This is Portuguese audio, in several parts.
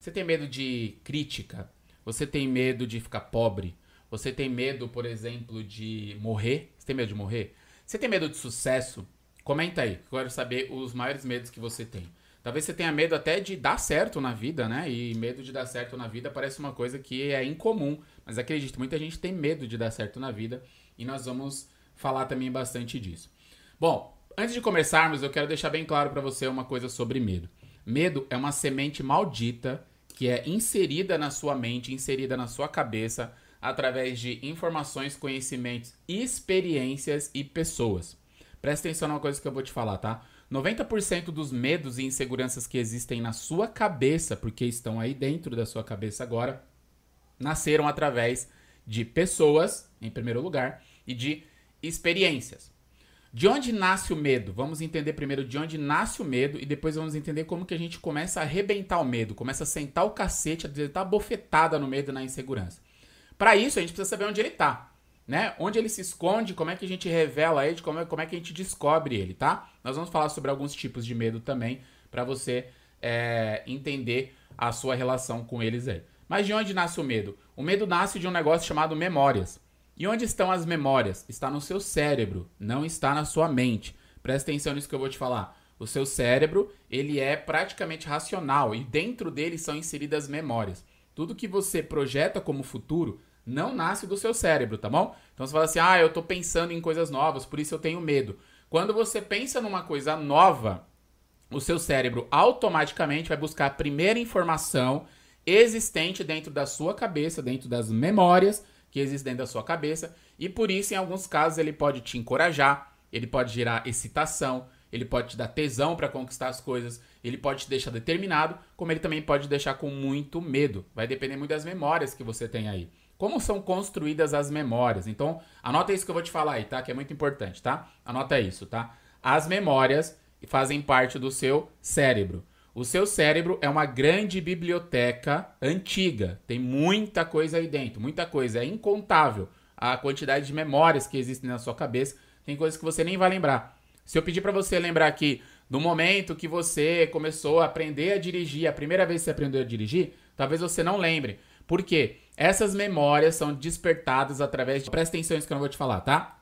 Você tem medo de crítica? Você tem medo de ficar pobre? Você tem medo, por exemplo, de morrer? Você tem medo de morrer? Você tem medo de sucesso? Comenta aí, eu quero saber os maiores medos que você tem. Talvez você tenha medo até de dar certo na vida, né? E medo de dar certo na vida parece uma coisa que é incomum. Mas acredite, muita gente tem medo de dar certo na vida e nós vamos falar também bastante disso. Bom, antes de começarmos, eu quero deixar bem claro para você uma coisa sobre medo. Medo é uma semente maldita que é inserida na sua mente, inserida na sua cabeça, através de informações, conhecimentos, experiências e pessoas. Presta atenção numa coisa que eu vou te falar, tá? 90% dos medos e inseguranças que existem na sua cabeça, porque estão aí dentro da sua cabeça agora, nasceram através de pessoas, em primeiro lugar, e de experiências. De onde nasce o medo? Vamos entender primeiro de onde nasce o medo e depois vamos entender como que a gente começa a arrebentar o medo, começa a sentar o cacete, a dar bofetada no medo na insegurança. Para isso, a gente precisa saber onde ele está, né? Onde ele se esconde, como é que a gente revela ele, como é, como é que a gente descobre ele, tá? Nós vamos falar sobre alguns tipos de medo também, para você é, entender a sua relação com eles aí. Mas de onde nasce o medo? O medo nasce de um negócio chamado memórias. E onde estão as memórias? Está no seu cérebro, não está na sua mente. Presta atenção nisso que eu vou te falar. O seu cérebro, ele é praticamente racional e dentro dele são inseridas memórias. Tudo que você projeta como futuro não nasce do seu cérebro, tá bom? Então você fala assim: "Ah, eu tô pensando em coisas novas, por isso eu tenho medo". Quando você pensa numa coisa nova, o seu cérebro automaticamente vai buscar a primeira informação existente dentro da sua cabeça, dentro das memórias que existe dentro da sua cabeça, e por isso, em alguns casos, ele pode te encorajar, ele pode gerar excitação, ele pode te dar tesão para conquistar as coisas, ele pode te deixar determinado, como ele também pode te deixar com muito medo. Vai depender muito das memórias que você tem aí. Como são construídas as memórias? Então, anota isso que eu vou te falar aí, tá? Que é muito importante, tá? Anota isso, tá? As memórias fazem parte do seu cérebro. O seu cérebro é uma grande biblioteca antiga. Tem muita coisa aí dentro, muita coisa. É incontável a quantidade de memórias que existem na sua cabeça. Tem coisas que você nem vai lembrar. Se eu pedir para você lembrar aqui do momento que você começou a aprender a dirigir, a primeira vez que você aprendeu a dirigir, talvez você não lembre. Por quê? Essas memórias são despertadas através de. Presta atenção nisso que eu não vou te falar, tá?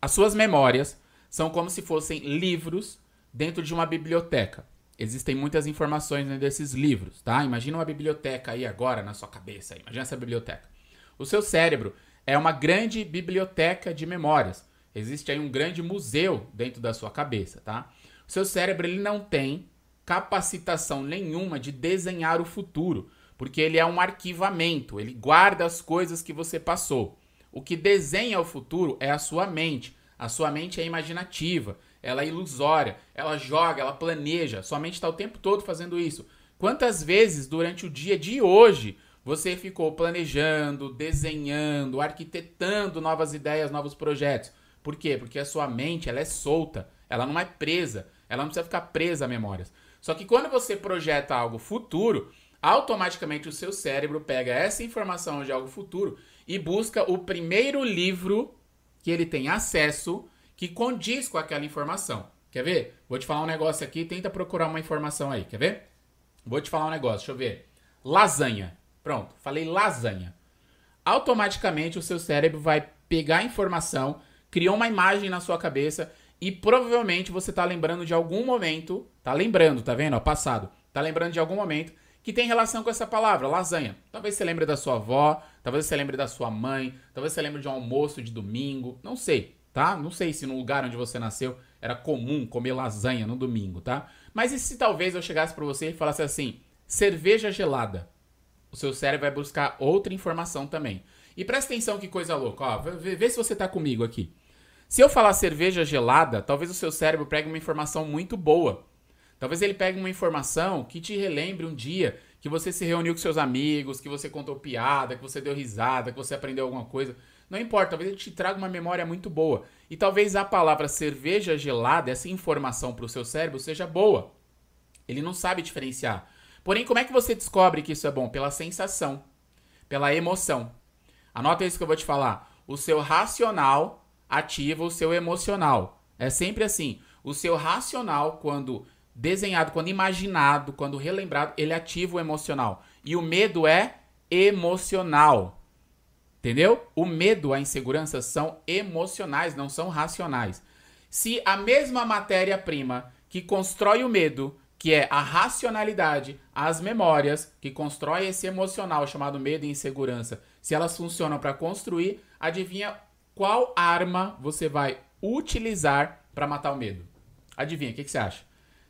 As suas memórias são como se fossem livros dentro de uma biblioteca existem muitas informações dentro desses livros, tá? Imagina uma biblioteca aí agora na sua cabeça, imagina essa biblioteca. O seu cérebro é uma grande biblioteca de memórias. Existe aí um grande museu dentro da sua cabeça, tá? O seu cérebro ele não tem capacitação nenhuma de desenhar o futuro, porque ele é um arquivamento, ele guarda as coisas que você passou. O que desenha o futuro é a sua mente. A sua mente é imaginativa ela é ilusória, ela joga, ela planeja, sua mente está o tempo todo fazendo isso. Quantas vezes durante o dia de hoje você ficou planejando, desenhando, arquitetando novas ideias, novos projetos? Por quê? Porque a sua mente ela é solta, ela não é presa, ela não precisa ficar presa a memórias. Só que quando você projeta algo futuro, automaticamente o seu cérebro pega essa informação de algo futuro e busca o primeiro livro que ele tem acesso que condiz com aquela informação. Quer ver? Vou te falar um negócio aqui, tenta procurar uma informação aí, quer ver? Vou te falar um negócio, deixa eu ver. Lasanha. Pronto, falei lasanha. Automaticamente o seu cérebro vai pegar a informação, criou uma imagem na sua cabeça e provavelmente você tá lembrando de algum momento, tá lembrando, tá vendo? Ó, passado. Tá lembrando de algum momento que tem relação com essa palavra, lasanha. Talvez você lembre da sua avó, talvez você lembre da sua mãe, talvez você lembre de um almoço de domingo, não sei tá? Não sei se no lugar onde você nasceu era comum comer lasanha no domingo, tá? Mas e se talvez eu chegasse para você e falasse assim, cerveja gelada? O seu cérebro vai buscar outra informação também. E presta atenção que coisa louca, ó, vê, vê se você tá comigo aqui. Se eu falar cerveja gelada, talvez o seu cérebro pegue uma informação muito boa. Talvez ele pegue uma informação que te relembre um dia que você se reuniu com seus amigos, que você contou piada, que você deu risada, que você aprendeu alguma coisa. Não importa, talvez ele te traga uma memória muito boa. E talvez a palavra cerveja gelada, essa informação para o seu cérebro, seja boa. Ele não sabe diferenciar. Porém, como é que você descobre que isso é bom? Pela sensação, pela emoção. Anota isso que eu vou te falar. O seu racional ativa o seu emocional. É sempre assim. O seu racional, quando desenhado, quando imaginado, quando relembrado, ele ativa o emocional. E o medo é emocional. Entendeu? O medo, a insegurança são emocionais, não são racionais. Se a mesma matéria-prima que constrói o medo, que é a racionalidade, as memórias, que constrói esse emocional chamado medo e insegurança, se elas funcionam para construir, adivinha qual arma você vai utilizar para matar o medo? Adivinha, o que, que você acha?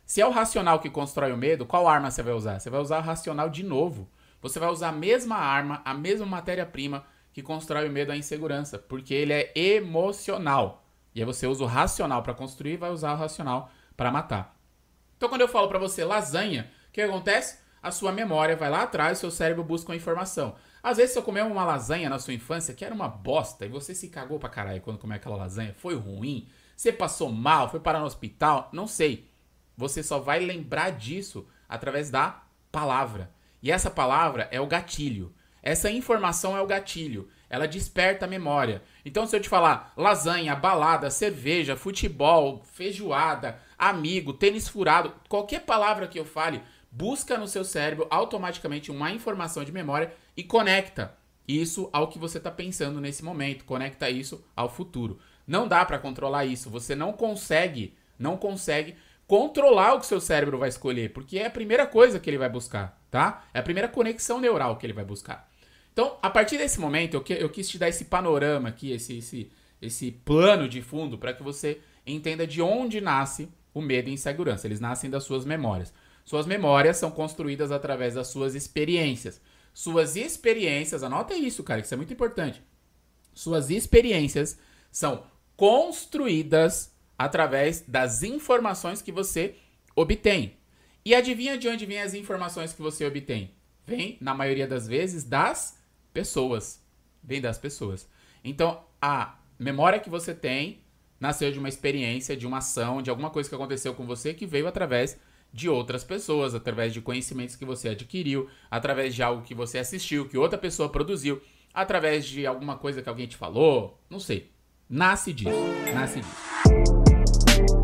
Se é o racional que constrói o medo, qual arma você vai usar? Você vai usar o racional de novo. Você vai usar a mesma arma, a mesma matéria-prima que constrói o medo, a insegurança, porque ele é emocional. E aí você usa o racional para construir vai usar o racional para matar. Então quando eu falo para você lasanha, o que acontece? A sua memória vai lá atrás, seu cérebro busca uma informação. Às vezes você comeu uma lasanha na sua infância que era uma bosta e você se cagou pra caralho quando comeu aquela lasanha, foi ruim, você passou mal, foi parar no hospital, não sei. Você só vai lembrar disso através da palavra. E essa palavra é o gatilho. Essa informação é o gatilho. Ela desperta a memória. Então, se eu te falar lasanha, balada, cerveja, futebol, feijoada, amigo, tênis furado, qualquer palavra que eu fale, busca no seu cérebro automaticamente uma informação de memória e conecta isso ao que você está pensando nesse momento, conecta isso ao futuro. Não dá para controlar isso, você não consegue, não consegue controlar o que seu cérebro vai escolher, porque é a primeira coisa que ele vai buscar, tá? É a primeira conexão neural que ele vai buscar. Então, a partir desse momento, eu, que, eu quis te dar esse panorama aqui, esse, esse, esse plano de fundo, para que você entenda de onde nasce o medo e insegurança. Eles nascem das suas memórias. Suas memórias são construídas através das suas experiências. Suas experiências, anota isso, cara, isso é muito importante. Suas experiências são construídas através das informações que você obtém. E adivinha de onde vêm as informações que você obtém? Vem, na maioria das vezes, das pessoas. Vem das pessoas. Então, a memória que você tem nasceu de uma experiência, de uma ação, de alguma coisa que aconteceu com você que veio através de outras pessoas, através de conhecimentos que você adquiriu, através de algo que você assistiu, que outra pessoa produziu, através de alguma coisa que alguém te falou, não sei. Nasce disso, nasce disso.